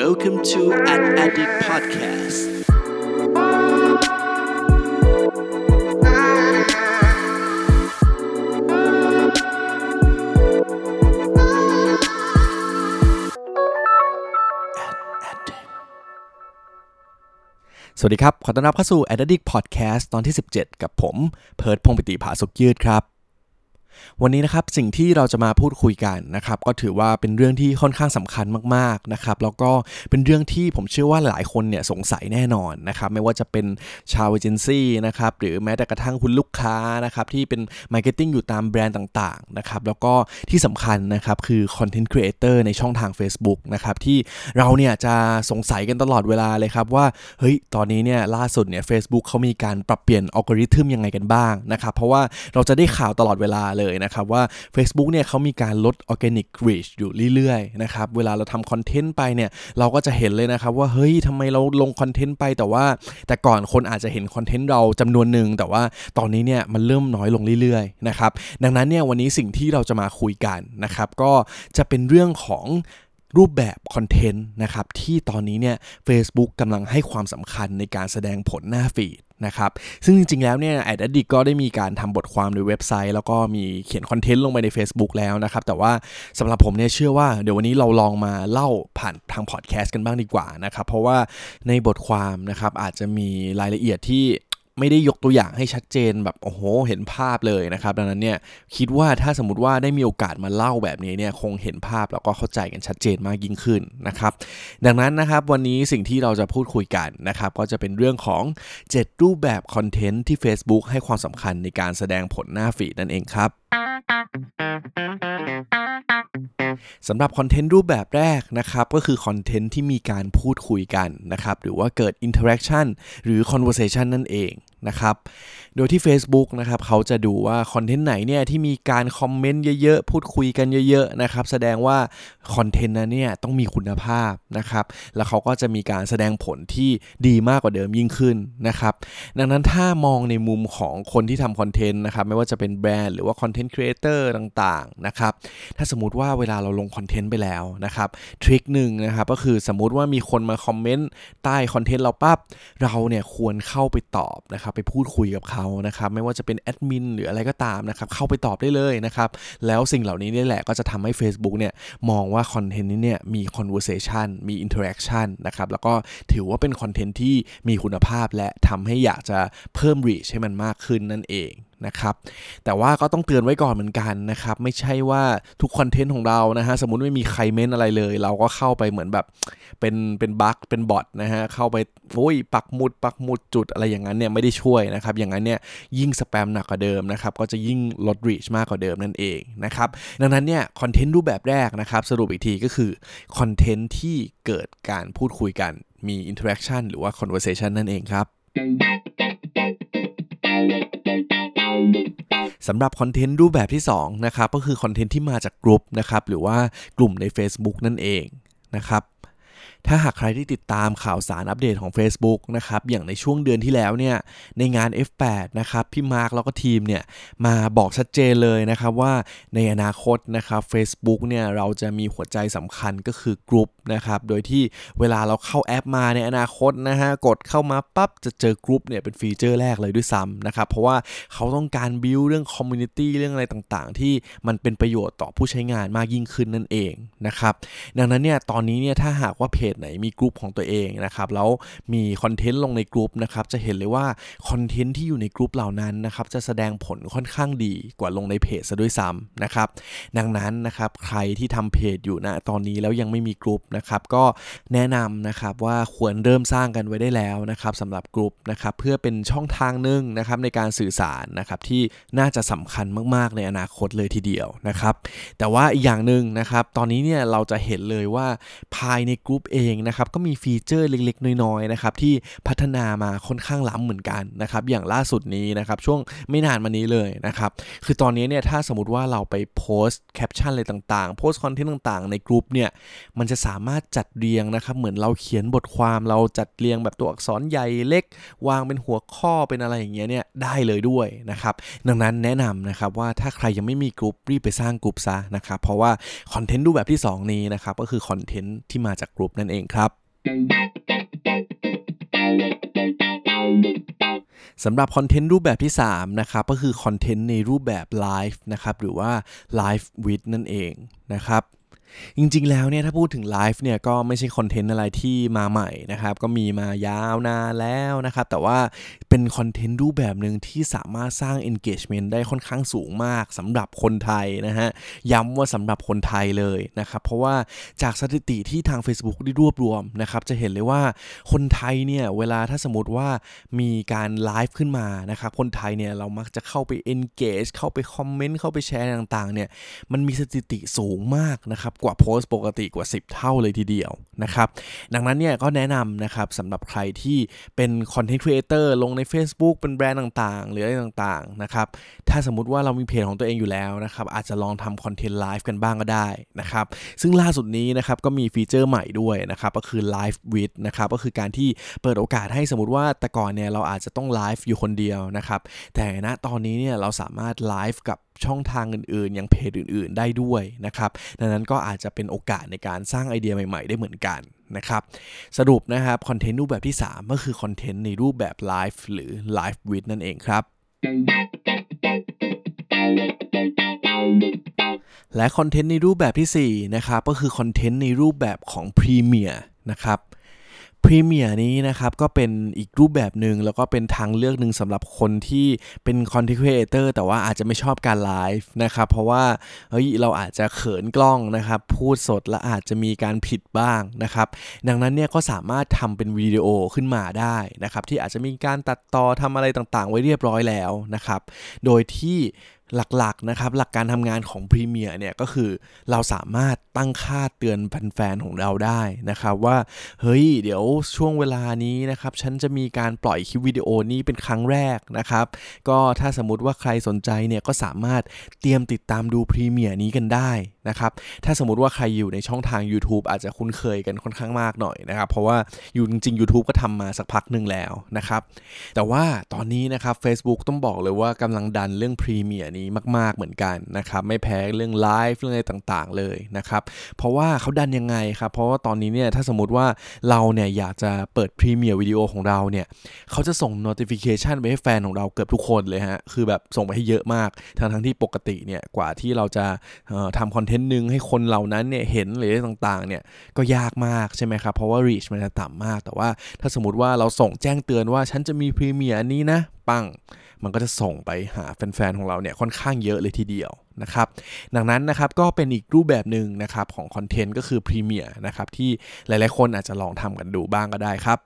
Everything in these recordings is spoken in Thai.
Welcome to An Addict Podcast สวัสดีครับ ขอต้อนรับเข้าสู่ a d d i c t Podcast ตอนที่ 17 กับผม เพิร์ดพงปิติผาสุกยืดครับ วันนี้นะครับสิ่งที่เราจะมาพูดคุยกันนะครับก็ถือว่าเป็นเรื่องที่ค่อนข้างสำคัญมากๆนะครับแล้วก็เป็นเรื่องที่ผมเชื่อว่าหลายคนเนี่ยสงสัยแน่นอนนะครับไม่ว่าจะเป็นชาวเอเจนซี่นะครับหรือแม้แต่กระทั่งคุณลูกค้านะครับที่เป็น marketing อยู่ตามแบรนด์ต่างๆนะครับแล้วก็ที่สำคัญนะครับคือ content creator ในช่องทาง Facebook นะครับที่เราเนี่ยจะสงสัยกันตลอดเวลาเลยครับว่าเฮ้ยตอนนี้เนี่ยล่าสุดเนี่ย Facebook เขามีการปรับเปลี่ยนอัลกอริทึมยังไงกันบ้างนะครับเพราะว่าเราจะได้ข่าวตลอดเวลาเลยนะครับว่า Facebook เนี่ยเขามีการลด Organic Reach อยู่เรื่อยๆนะครับเวลาเราทำคอนเทนต์ไปเนี่ยเราก็จะเห็นเลยนะครับว่าเฮ้ยทำไมเราลงคอนเทนต์ไปแต่ว่า แต่ก่อนคนอาจจะเห็นคอนเทนต์เราจำนวนหนึ่งแต่ว่าตอนนี้เนี่ยมันเริ่มน้อยลงเรื่อยๆนะครับดังนั้นเนี่ยวันนี้สิ่งที่เราจะมาคุยกันนะครับก็จะเป็นเรื่องของรูปแบบคอนเทนต์นะครับที่ตอนนี้เนี่ย Facebook กำลังให้ความสำคัญในการแสดงผลหน้าฟีดนะครับ ซึ่งจริงๆ แล้วเนี่ยแอดดิกก็ได้มีการทำบทความในเว็บไซต์ แล้วก็มีเขียนคอนเทนต์ลงไปใน Facebook แล้วนะครับ แต่ว่าสำหรับผมเนี่ยเชื่อว่าเดี๋ยววันนี้เราลองมาเล่าผ่านทางพอดแคสต์กันบ้างดีกว่านะครับ เพราะว่าในบทความนะครับอาจจะมีรายละเอียดที่ ไม่ได้ยกตัวอย่างให้ชัดเจนแบบโอ้โหเห็นภาพเลยนะครับดังนั้นเนี่ยคิดว่าถ้าสมมติว่าได้มีโอกาสมาเล่าแบบนี้เนี่ยคงเห็นภาพแล้วก็เข้าใจกันชัดเจนมากยิ่งขึ้นนะครับดังนั้นนะครับวันนี้สิ่งที่เราจะพูดคุยกันนะครับก็จะเป็นเรื่องของ 7 รูปแบบคอนเทนต์ที่ Facebook ให้ความสำคัญในการแสดงผลหน้าฟีดนั่นเองครับ สำหรับคอนเทนต์รูปแบบแรกนะครับก็คือคอนเทนต์ที่มีการพูดคุยกันนะครับหรือว่าเกิด interaction หรือ conversation นั่นเอง นะครับ โดยที่ Facebook นะครับเขาจะดูว่าคอนเทนต์ไหนเนี่ยที่มีการคอมเมนต์เยอะๆ พูดคุยกันเยอะๆนะครับแสดงว่าคอนเทนต์นั้นเนี่ยต้องมีคุณภาพนะครับแล้วเขาก็จะมีการแสดงผลที่ดีมากกว่าเดิมยิ่งขึ้นนะครับดังนั้นถ้ามองในมุมของคนที่ทำคอนเทนต์นะครับไม่ว่าจะเป็นแบรนด์หรือว่า content creator ต่างๆนะครับถ้าสมมติว่าเวลาเราลงคอนเทนต์ไปแล้วนะครับทริคหนึ่งนะครับก็คือสมมติว่ามีคนมาคอมเมนต์ใต้คอนเทนต์เราปั๊บเราเนี่ยควรเข้าไปตอบนะครับไปพูดคุยกับเขานะครับไม่ว่าจะเป็นแอดมินหรืออะไรก็ตามนะครับเข้าไปตอบได้เลยนะครับแล้วสิ่งเหล่านี้นี่แหละก็จะทำให้ Facebook เนี่ยมองว่าคอนเทนต์นี้เนี่ยมี conversation มี interaction นะครับแล้วก็ถือว่าเป็นคอนเทนต์ที่มีคุณภาพและทำให้อยากจะเพิ่ม reach ให้มันมากขึ้นนั่นเอง นะครับแต่ว่าก็ต้องเตือนไว้ก่อนเหมือนกันนะครับไม่ใช่ว่าทุกคอนเทนต์ของเรานะฮะสมมุติไม่มีใครเม้นอะไรเลย เราก็เข้าไปเหมือนแบบเป็นเป็นบั๊กเป็นบอทนะฮะเข้าไปโอ้ยปักหมุดปักหมุดจุดอะไรอย่างนั้นเนี่ยไม่ได้ช่วยนะครับอย่างนั้นเนี่ยยิ่งสแปมหนักกว่าเดิมนะครับก็จะยิ่งลด reach มากกว่าเดิมนั่นเองนะครับดังนั้นเนี่ยคอนเทนต์รูปแบบแรกนะครับสรุปอีกทีก็คือคอนเทนต์ที่เกิดการพูดคุยกันมี interaction หรือว่า conversation นั่นเองครับ สำหรับคอนเทนต์รูปแบบที่2นะครับก็คือคอนเทนต์ที่มาจากกลุ่มนะครับหรือว่ากลุ่มใน Facebook นั่นเองนะครับ ถ้าหากใครที่ติดตามข่าวสารอัปเดตของ Facebook นะครับอย่างในช่วงเดือนที่แล้วเนี่ยในงาน F8 นะครับพี่มาร์คแล้วก็ทีมเนี่ยมาบอกชัดเจนเลยนะครับว่าในอนาคตนะครับ Facebook เนี่ยเราจะมีหัวใจสำคัญก็คือกลุ่มนะครับโดยที่เวลาเราเข้าแอปมาในอนาคตนะฮะกดเข้ามาปั๊บจะเจอกลุ่มเนี่ยเป็นฟีเจอร์แรกเลยด้วยซ้ำนะครับเพราะว่าเขาต้องการ build เรื่อง community เรื่องอะไรต่างๆ ที่มันเป็นประโยชน์ต่อผู้ใช้งานมากยิ่งขึ้นนั่นเองนะครับดังนั้นเนี่ยตอนนี้เนี่ยถ้าหากว่าเพจไหนมีกลุ่มของตัวเองนะครับแล้วมีคอนเทนต์ลงในกลุ่มนะครับจะเห็นเลยว่าคอนเทนต์ที่อยู่ในกลุ่มเหล่านั้นนะครับจะแสดงผลค่อนข้างดีกว่าลงในเพจซะด้วยซ้ำนะครับดังนั้นนะครับใครที่ทำเพจอยู่นะตอนนี้แล้วยังไม่มีกลุ่มนะครับก็แนะนำนะครับว่าควรเริ่มสร้างกันไว้ได้แล้วนะครับสำหรับกลุ่มนะครับเพื่อเป็นช่องทางหนึ่งนะครับในการสื่อสารนะครับที่น่าจะสำคัญมาก ๆ ในอนาคตเลยทีเดียวนะครับแต่ว่าอีกอย่างหนึ่งนะครับตอนนี้เนี่ยเราจะเห็นเลยว่าภายในกลุ่มเองนะครับก็มีฟีเจอร์เล็กๆ น้อยๆนะครับที่พัฒนามาค่อนข้างล้ำเหมือนกันนะครับอย่างล่าสุดนี้นะครับช่วงไม่นานมานี้เลยนะครับคือตอนนี้เนี่ยถ้าสมมติว่าเราไปโพสต์แคปชั่นอะไรต่างๆ โพสต์คอนเทนต์ต่างๆ ในกลุ่มเนี่ยมันจะสามารถจัดเรียงนะครับเหมือนเราเขียนบทความเราจัดเรียงแบบตัวอักษรใหญ่เล็ก วางเป็นหัวข้อเป็นอะไรอย่างเงี้ยเนี่ยได้เลยด้วยนะครับดังนั้นแนะนำนะครับว่าถ้าใครยังไม่มีกลุ่มรีบไปสร้างกลุ่มซะนะครับเพราะว่าคอนเทนต์รูปแบบที่ 2 นี้นะครับก็คือคอนเทนต์ที่มาจากกลุ่มนั่นเเองครับสำหรับคอนเทนต์รูปแบบที่3นะครับก็คือคอนเทนต์ในรูปแบบไลฟ์นะครับหรือว่า Live Video นั่นเองนะครับ จริงๆ แล้วเนี่ยถ้าพูดถึงไลฟ์เนี่ยก็ไม่ใช่คอนเทนต์อะไรที่มาใหม่นะครับก็มีมายาวนานแล้วนะครับแต่ว่าเป็นคอนเทนต์รูปแบบหนึ่งที่สามารถสร้าง engagement ได้ค่อนข้างสูงมากสำหรับคนไทยนะฮะย้ำว่าสำหรับคนไทยเลยนะครับเพราะว่าจากสถิติที่ทาง Facebook ได้รวบรวมนะครับจะเห็นเลยว่าคนไทยเนี่ยเวลาถ้าสมมติว่ามีการไลฟ์ขึ้นมานะครับคนไทยเนี่ยเรามักจะเข้าไป engage เข้าไปคอมเมนต์เข้าไปแชร์ต่างๆเนี่ยมันมีสถิติสูงมากนะครับกว่าโพสต์ปกติกว่า 10 เท่าเลยทีเดียวนะครับ ดังนั้นเนี่ยก็แนะนำนะครับสำหรับใครที่เป็น content creator ลงใน Facebook เป็นแบรนด์ต่างๆ หรืออะไรต่างๆนะครับ ถ้าสมมติว่าเรามีเพจของตัวเองอยู่แล้วนะครับ อาจจะลองทำคอนเทนต์ไลฟ์กันบ้างก็ได้นะครับ ซึ่งล่าสุดนี้นะครับก็มีฟีเจอร์ใหม่ด้วยนะครับ ก็คือ Live with นะครับ ก็คือการที่เปิดโอกาสให้สมมติว่าแต่ก่อนเนี่ยเราอาจจะต้องไลฟ์อยู่คนเดียวนะครับ แต่ณตอนนี้เนี่ยเราสามารถไลฟ์กับช่องทางอื่นๆ อย่างเพจอื่น ๆ ได้ด้วยนะครับ ดังนั้นก็อาจจะเป็นโอกาสในการสร้างไอเดียใหม่ ๆ ได้เหมือนกันนะครับ สรุปนะครับคอนเทนต์รูปแบบที่ 3 ก็คือคอนเทนต์ในรูปแบบไลฟ์หรือ Live Video นั่นเองครับและคอนเทนต์ในรูปแบบที่4นะครับก็คือคอนเทนต์ในรูปแบบของ Premiere นะครับ Premiere นี้นะครับก็เป็นอีกรูปแบบหนึ่งแล้วก็เป็นทางเลือกหนึ่งสำหรับคนที่เป็น content creator แต่ว่าอาจจะไม่ชอบการไลฟ์นะครับ เพราะว่าเฮ้ยเราอาจจะเขินกล้องนะครับ พูดสดและอาจจะมีการผิดบ้างนะครับ ดังนั้นเนี่ยก็สามารถทำเป็นวิดีโอขึ้นมาได้นะครับ ที่อาจจะมีการตัดต่อทำอะไรต่างๆ ไว้เรียบร้อยแล้วนะครับ โดยที่หลักๆนะครับหลักการทำงานของพรีเมียร์เนี่ยก็คือเราสามารถตั้งค่าเตือนแฟนๆของเราได้นะครับว่า เฮ้ย เดี๋ยวช่วงเวลานี้นะครับ ฉันจะมีการปล่อยคลิปวิดีโอนี้เป็นครั้งแรกนะครับ ก็ถ้าสมมติว่าใครสนใจเนี่ยก็สามารถเตรียมติดตามดูพรีเมียร์นี้กันได้นะครับถ้าสมมติว่าใครอยู่ในช่องทาง YouTube อาจจะคุ้นเคยกันค่อนข้างมากหน่อยนะครับ เพราะว่าอยู่จริงๆ YouTube ก็ทำมาสักพักหนึ่งแล้วนะครับแต่ว่าตอนนี้นะครับ Facebook ต้องบอกเลยว่ากำลังดันเรื่องพรีเมียร์นี้มาก ๆเหมือนกันนะครับไม่แพ้เรื่องไลฟ์เรื่องอะไรต่างๆเลยนะครับเพราะว่าเขาดันยังไงครับเพราะว่าตอนนี้เนี่ยถ้าสมมติว่าเราเนี่ยอยากจะเปิดพรีเมียร์วิดีโอของเราเนี่ยเขาจะส่ง notification ไปให้แฟนของเราเกือบทุกคนเลยฮะคือแบบส่งไปให้เยอะมากทั้งทั้งที่ปกติเนี่ยกว่าที่เราจะทำคอนเทนต์นึงให้คนเหล่านั้นเนี่ยเห็นหรือต่างๆเนี่ยก็ยากมากใช่ไหมครับเพราะว่า reach มันจะต่ำมาก แต่ว่าถ้าสมมติว่าเราส่งแจ้งเตือนว่าฉันจะมี Premiere นี้นะปังมันก็จะส่งไปหาแฟนๆของเราเนี่ยค่อนข้างเยอะเลยทีเดียวนะครับ ดังนั้นนะครับก็เป็นอีกรูปแบบหนึ่งนะครับของคอนเทนต์ก็คือ Premiere นะครับที่หลายๆคนอาจจะลองทำกันดูบ้างก็ได้ครับ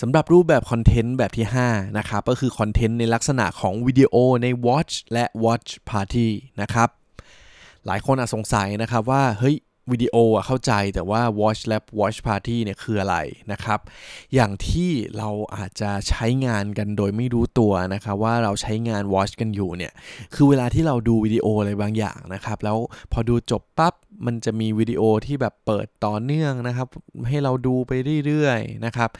สำหรับรูปแบบคอนเทนต์แบบที่ 5 นะครับ ก็คือคอนเทนต์ในลักษณะของวิดีโอใน Watch และ Watch Party นะครับ หลายคนอาจสงสัยนะครับว่า เฮ้ย วิดีโออะเข้าใจแต่ว่า watch และ watch party เนี่ยคืออะไรนะครับ อย่างที่เราอาจจะใช้งานกันโดยไม่รู้ตัวนะครับว่าเราใช้งาน watch กันอยู่เนี่ย คือเวลาที่เราดูวิดีโออะไรบางอย่างนะครับ แล้วพอดูจบปั๊บมันจะมีวิดีโอที่แบบเปิดต่อเนื่องนะครับ ให้เราดูไปเรื่อยๆนะครับ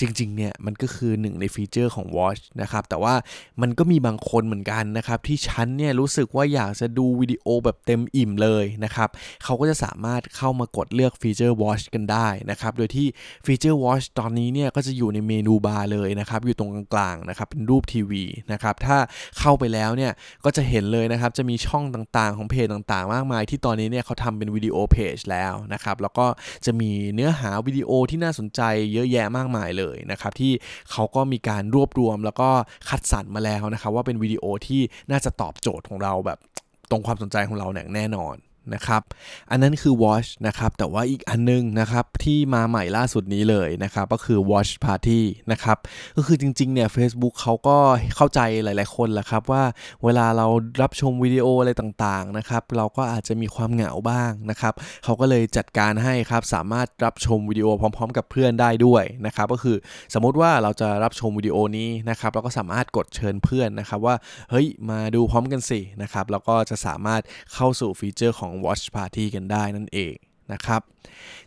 จริงๆเนี่ยมันก็คือหนึ่งในฟีเจอร์ของ Watch นะครับ แต่ว่ามันก็มีบางคนเหมือนกันนะครับ ที่ฉันเนี่ยรู้สึกว่าอยากจะดูวิดีโอแบบเต็มอิ่มเลยนะครับเขาก็จะสามารถเข้ามากดเลือกฟีเจอร์ Watch กันได้นะครับ โดยที่ฟีเจอร์ Watch ตอนนี้เนี่ยก็จะอยู่ในเมนูบาร์เลยนะครับ อยู่ตรงกลางๆนะครับ เป็นรูปทีวีนะครับ ถ้าเข้าไปแล้วเนี่ยก็จะเห็นเลยนะครับ จะมีช่องต่างๆ ของเพจต่างๆ มากมาย ที่ตอนนี้เนี่ยเขาทำเป็นวิดีโอเพจแล้วนะครับ แล้วก็จะมีเนื้อหาวิดีโอที่น่าสนใจเยอะแยะมากมายเลยนะครับที่เขาก็มีการรวบรวมแล้วก็คัดสรรมาแล้วนะครับว่าเป็นวิดีโอที่น่าจะตอบโจทย์ของเราแบบตรงความสนใจของเราแน่นอน นะครับอันนั้นคือ watch นะครับแต่ว่าอีกอันนึงนะครับที่มาใหม่ล่าสุดนี้เลยนะครับก็คือ watch party นะครับก็คือจริงๆเนี่ย Facebook เขาก็เข้าใจหลายๆคนแหละครับว่าเวลาเรารับชมวิดีโออะไรต่างๆนะครับเราก็อาจจะมีความเหงาบ้างนะครับเขาก็เลยจัดการให้ครับสามารถรับชมวิดีโอพร้อม ๆ กับเพื่อนได้ด้วยนะครับก็คือสมมติว่าเราจะรับชมวิดีโอนี้นะครับเราก็สามารถกดเชิญเพื่อนนะครับว่าเฮ้ยมาดูพร้อมกันสินะครับแล้วก็จะสามารถเข้าสู่ฟีเจอร์ของของ Watch Party กันได้นั่นเอง นะครับ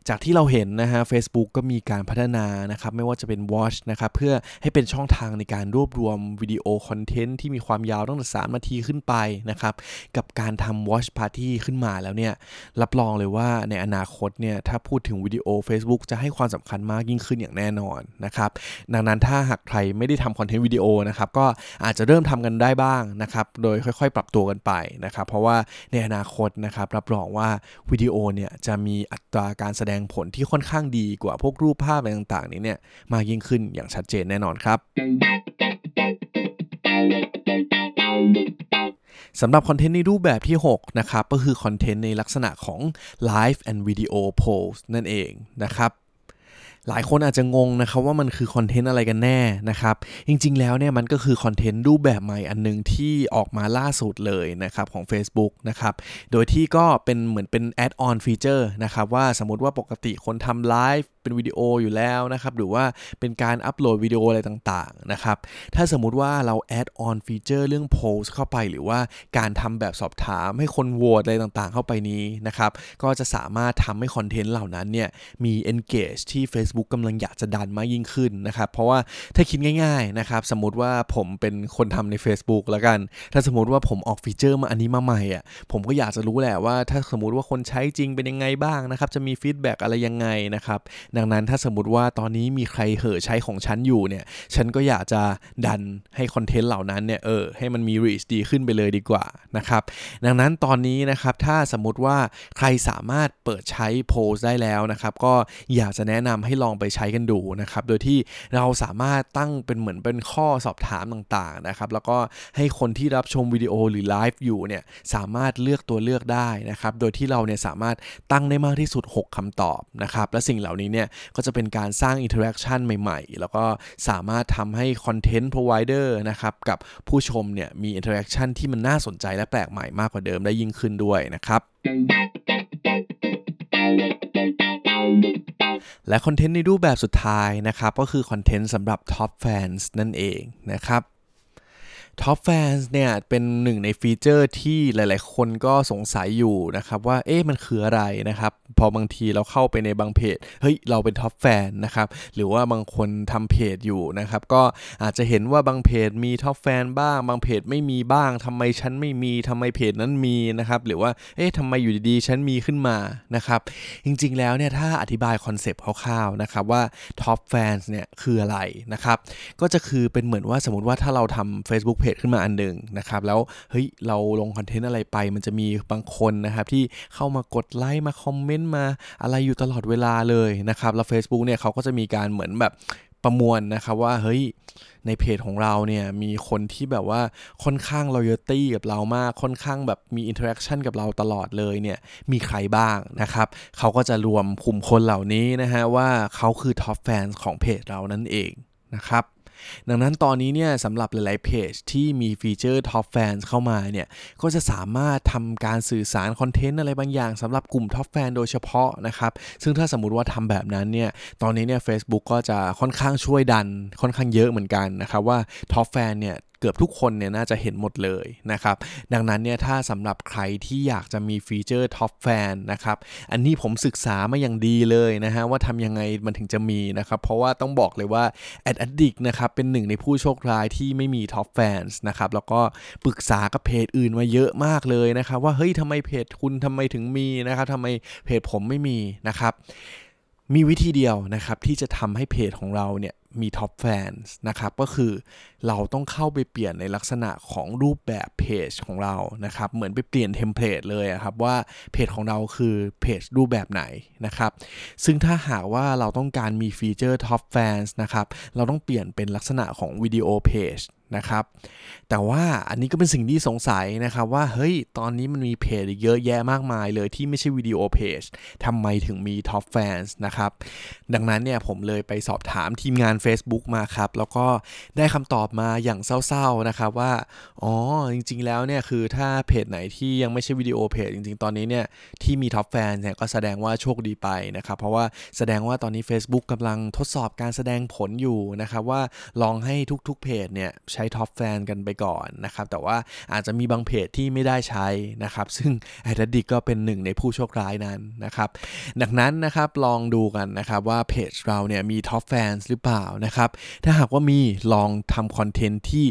จากที่เราเห็นนะฮะ Facebook ก็มีการพัฒนานะครับ ไม่ว่าจะเป็น Watch นะครับ เพื่อให้เป็นช่องทางในการรวบรวมวิดีโอคอนเทนต์ที่มีความยาวตั้งแต่3นาทีขึ้นไปนะครับ กับการทำ Watch Party ขึ้นมาแล้วเนี่ย รับรองเลยว่าในอนาคตเนี่ย ถ้าพูดถึงวิดีโอ Facebook จะให้ความสำคัญมากยิ่งขึ้นอย่างแน่นอนนะครับ ดังนั้นถ้าหากใครไม่ได้ทำคอนเทนต์วิดีโอนะครับ ก็อาจจะเริ่มทำกันได้บ้างนะครับ โดยค่อย ๆ ปรับตัวกันไปนะครับ เพราะว่าในอนาคตนะครับ รับรองว่าวิดีโอเนี่ยจะมีีอัตราการแสดงผลที่ค่อนข้างดีกว่าพวกรูปภาพอะไรต่างๆ นี้เนี่ยมากยิ่งขึ้นอย่างชัดเจนแน่นอนครับสำหรับคอนเทนต์ในรูปแบบที่ 6 นะครับ ก็คือคอนเทนต์ในลักษณะของ Live and Video Poll นั่นเองนะครับ หลายคนอาจจะงงนะครับว่ามันคือคอนเทนต์อะไรกันแน่นะครับ จริงๆ แล้วเนี่ยมันก็คือคอนเทนต์รูปแบบใหม่อันนึงที่ออกมาล่าสุดเลยนะครับของ Facebook นะครับโดยที่ก็เป็นเหมือนเป็น add-on feature นะครับว่าสมมติว่าปกติคนทำไลฟ์เป็นวิดีโออยู่แล้วนะครับหรือว่าเป็นการอัปโหลดวิดีโออะไรต่างๆนะครับถ้าสมมุติว่าเรา add-on feature เรื่องโพสเข้าไป หรือว่าการทำแบบสอบถามให้คนโหวตอะไรต่างๆ เข้าไปนี้นะครับก็จะสามารถทำให้คอนเทนต์เหล่านั้นเนี่ยมี engage ที่ Facebook กำลังอยากจะดันมากยิ่งขึ้นนะครับเพราะว่าถ้าคิดง่ายๆนะครับสมมติว่าผมเป็นคนทำใน Facebook แล้วกัน ถ้าสมมติว่าผมออกฟีเจอร์มาอันนี้มาใหม่อะผมก็อยากจะรู้แหละว่า ถ้าสมมติว่าคนใช้จริงเป็นยังไงบ้างนะครับจะมี feedback อะไรยังไงนะครับดังนั้นถ้าสมมติว่าตอนนี้มีใครเหอใช้ของฉันอยู่เนี่ย ฉันก็อยากจะดันให้คอนเทนต์เหล่านั้นเนี่ยเออให้มันมี reach ดีขึ้นไปเลยดีกว่านะครับ ดังนั้นตอนนี้นะครับถ้าสมมติว่าใครสามารถเปิดใช้โพสได้แล้วนะครับ ก็อยากจะแนะนำให้ลองไปใช้กันดูนะครับ โดยที่เราสามารถตั้งเป็นเหมือนเป็นข้อสอบถามต่างๆนะครับ แล้วก็ให้คนที่รับชมวิดีโอหรือไลฟ์อยู่เนี่ยสามารถเลือกตัวเลือกได้นะครับ โดยที่เราเนี่ยสามารถตั้งได้มากที่สุด 6คำตอบนะครับ และสิ่งเหล่านี้เนี่ยก็จะเป็นการสร้าง interaction ใหม่ๆ แล้วก็สามารถทำให้ content provider นะครับกับผู้ชมเนี่ยมี interaction ที่มันน่าสนใจและแปลกใหม่มากกว่าเดิมได้ยิ่งขึ้นด้วยนะครับและคอนเทนต์ในรูปแบบสุดท้ายนะครับ ก็คือคอนเทนต์สำหรับ Top Fans นั่นเองนะครับ Top Fan เนี่ยเป็นหนึ่งในฟีเจอร์ที่หลาย ๆ คนก็สงสัยอยู่นะครับว่าเอ๊ะมันคืออะไรนะครับ พอบางทีเราเข้าไปในบางเพจ เฮ้ย เราเป็น Top Fan นะครับ หรือว่าบางคนทำเพจอยู่นะครับ ก็อาจจะเห็นว่าบางเพจมี Top Fan บ้าง บางเพจไม่มีบ้างทำไมฉันไม่มีทำไมเพจนั้นมีนะครับ หรือว่าเอ๊ะทำไมอยู่ดี ๆ ฉันมีขึ้นมานะครับ จริง ๆ แล้วเนี่ยถ้าอธิบายคอนเซปต์คร่าว ๆ นะครับว่า Top Fan เนี่ยคืออะไรนะครับก็จะคือเป็นเหมือนว่าสมมติว่าถ้าเราทำ Facebook เพจขึ้นมาอันหนึ่งนะครับ แล้วเฮ้ยเราลงคอนเทนต์อะไรไป มันจะมีบางคนนะครับที่เข้ามากดไลค์มาคอมเมนต์มาอะไรอยู่ตลอดเวลาเลยนะครับ แล้ว Facebook เนี่ยเขาก็จะมีการเหมือนแบบประมวลนะครับว่าเฮ้ยในเพจของเราเนี่ยมีคนที่แบบว่าค่อนข้าง loyalty กับเรามากค่อนข้างแบบมี interaction กับเราตลอดเลยเนี่ยมีใครบ้างนะครับเขาก็จะรวมกลุ่มคนเหล่านี้นะฮะว่าเขาคือ top fans ของเพจเรานั่นเองนะครับ ดังนั้นตอนนี้เนี่ยสำหรับหลายๆเพจที่มีฟีเจอร์ Top Fans เข้ามาเนี่ยก็จะสามารถทำการสื่อสารคอนเทนต์อะไรบางอย่างสำหรับกลุ่ม Top Fan โดยเฉพาะนะครับ ซึ่งถ้าสมมุติว่าทำแบบนั้นเนี่ยตอนนี้เนี่ย Facebook ก็จะค่อนข้างช่วยดันค่อนข้างเยอะเหมือนกันนะครับว่า Top Fan เนี่ย เกือบทุกคนเนี่ยน่าจะเห็นหมดเลยนะครับ ดังนั้นเนี่ยถ้าสำหรับใครที่อยากจะมีฟีเจอร์ Top Fan นะครับ อันนี้ผมศึกษามาอย่างดีเลยนะฮะว่าทำยังไงมันถึงจะมีนะครับ เพราะว่าต้องบอกเลยว่า Ad Addict นะครับเป็นหนึ่งในผู้โชคร้ายที่ไม่มี Top Fan นะครับ แล้วก็ปรึกษากับเพจอื่นมาเยอะมากเลยนะครับ ว่าเฮ้ยทำไมเพจคุณทำไมถึงมีนะครับทำไมเพจผมไม่มีนะครับมีวิธีเดียวนะครับที่จะทำให้เพจของเราเนี่ย มี Top Fan นะครับ ก็คือเราต้องเข้าไปเปลี่ยนในลักษณะของรูปแบบเพจของเรานะครับ เหมือนไปเปลี่ยนเทมเพลตเลยครับว่าเพจของเราคือเพจรูปแบบไหนนะครับ ซึ่งถ้าหากว่าเราต้องการมีฟีเจอร์ Top Fan นะครับ เราต้องเปลี่ยนเป็นลักษณะของ Video Page นะครับ แต่ว่าอันนี้ก็เป็นสิ่งที่สงสัยนะครับว่าเฮ้ยตอนนี้มันมีเพจเยอะแยะมากมายเลยที่ไม่ใช่ Video Page ทำไมถึงมี Top Fans นะครับ ดังนั้นเนี่ยผมเลยไปสอบถามทีมงาน Facebook มาครับ แล้วก็ได้คำตอบมาอย่างเศร้าๆนะครับว่า อ๋อ จริงๆแล้วเนี่ยคือถ้าเพจไหนที่ยังไม่ใช่ Video Page จริงๆ ตอนนี้เนี่ยที่มี Top Fan เนี่ยก็แสดงว่าโชคดีไปนะครับ เพราะว่าแสดงว่าตอนนี้ Facebook กำลังทดสอบการแสดงผลอยู่นะครับว่าลองให้ทุกๆเพจเนี่ยใช้ Top Fan กันไปก่อนนะครับ แต่ว่าอาจจะมีบางเพจที่ไม่ได้ใช้นะครับ ซึ่ง Ad Addict ก็เป็นหนึ่งในผู้โชคร้ายนั้นนะครับ ดังนั้นนะครับลองดูกันนะครับว่าเพจเราเนี่ยมี Top Fan หรือเปล่านะครับ ถ้าหากว่ามีลองทำคอนเทนต์ที่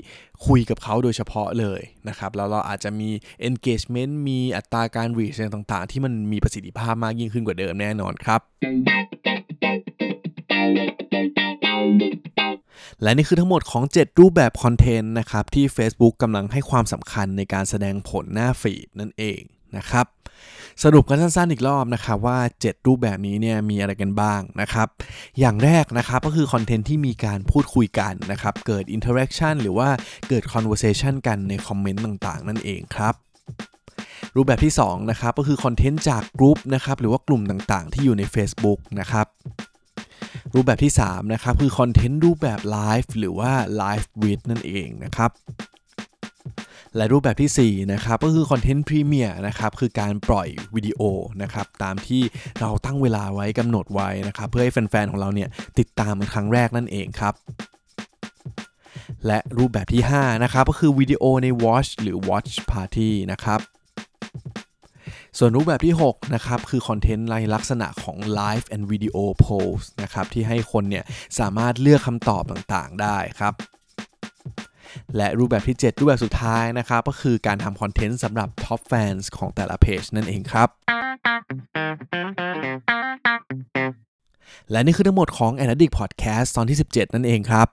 คุยกับเขาโดยเฉพาะเลยนะครับ แล้วเราอาจจะมี engagement มีอัตราการ reach ต่างๆ ที่มันมีประสิทธิภาพมากยิ่งขึ้นกว่าเดิมแน่นอนครับ และนี่คือทั้งหมดของ 7 รูปแบบคอนเทนต์นะครับที่ Facebook กำลังให้ความสำคัญในการแสดงผลหน้าฟีดนั่นเองนะครับสรุปกันสั้นๆอีกรอบนะครับว่า 7 รูปแบบนี้เนี่ยมีอะไรกันบ้างนะครับ อย่างแรกนะครับก็คือคอนเทนต์ที่มีการพูดคุยกันนะครับเกิด interaction หรือว่าเกิด conversation กันในคอมเมนต์ต่างๆ นั่นเองครับรูปแบบที่2นะครับก็คือคอนเทนต์จากกลุ่มนะครับหรือว่ากลุ่มต่างๆ ที่อยู่ใน Facebook นะครับ รูปแบบที่ 3 นะครับ คือคอนเทนต์รูปแบบไลฟ์หรือว่า Live Video นั่นเองนะครับและรูปแบบที่ 4 นะครับ ก็คือคอนเทนต์ Premiere นะครับ คือการปล่อยวิดีโอนะครับ ตามที่เราตั้งเวลาไว้กำหนดไว้นะครับ เพื่อให้แฟน ๆ ของเราเนี่ย ติดตามเป็นครั้งแรกนั่นเองครับ และรูปแบบที่ 5 นะครับ ก็คือวิดีโอใน Watch หรือ Watch Party นะครับ ส่วนรูปแบบที่ 6 นะครับ คือคอนเทนต์ในลักษณะของ Live and Video Polls นะครับ ที่ให้คนเนี่ยสามารถเลือกคำตอบต่างๆได้ครับและรูปแบบที่ 7 รูปแบบสุดท้ายนะครับ ก็คือการทำคอนเทนต์สำหรับ Top Fans ของแต่ละเพจนั่นเองครับ และนี่คือทั้งหมดของ a n a d i c Podcast ตอนที่ 17 นั่นเองครับ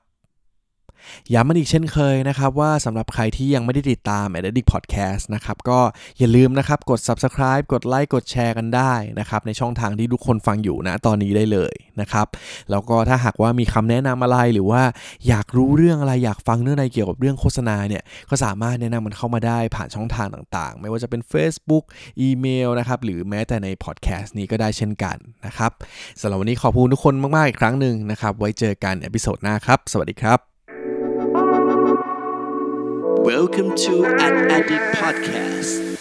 ย้ำมันอีกเช่นเคยนะครับว่าสำหรับใครที่ยังไม่ได้ติดตาม a d d i c t Podcast นะครับก็อย่าลืมนะครับกด Subscribe กดไลค์กดแชร์กันได้นะครับในช่องทางที่ทุกคนฟังอยู่นะตอนนี้ได้เลยนะครับแล้วก็ถ้าหากว่ามีคำแนะนำอะไรหรือว่าอยากรู้เรื่องอะไรอยากฟังเรื่องอะไรเกี่ยวกับเรื่องโฆษณาเนี่ยก็สามารถแนะนำมันเข้ามาได้ผ่านช่องทางต่างๆ ไม่ว่าจะเป็น Facebook อีเมลนะครับหรือแม้แต่ในพอดแคสต์นี้ก็ได้เช่นกันนะครับสำหรับวันนี้ขอบคุณทุกคนมากๆอีกครั้งหนึ่งนะครับไว้เจอกันอพิโซดหน้าครับ สวัสดีครับ Welcome to an Addict Podcast.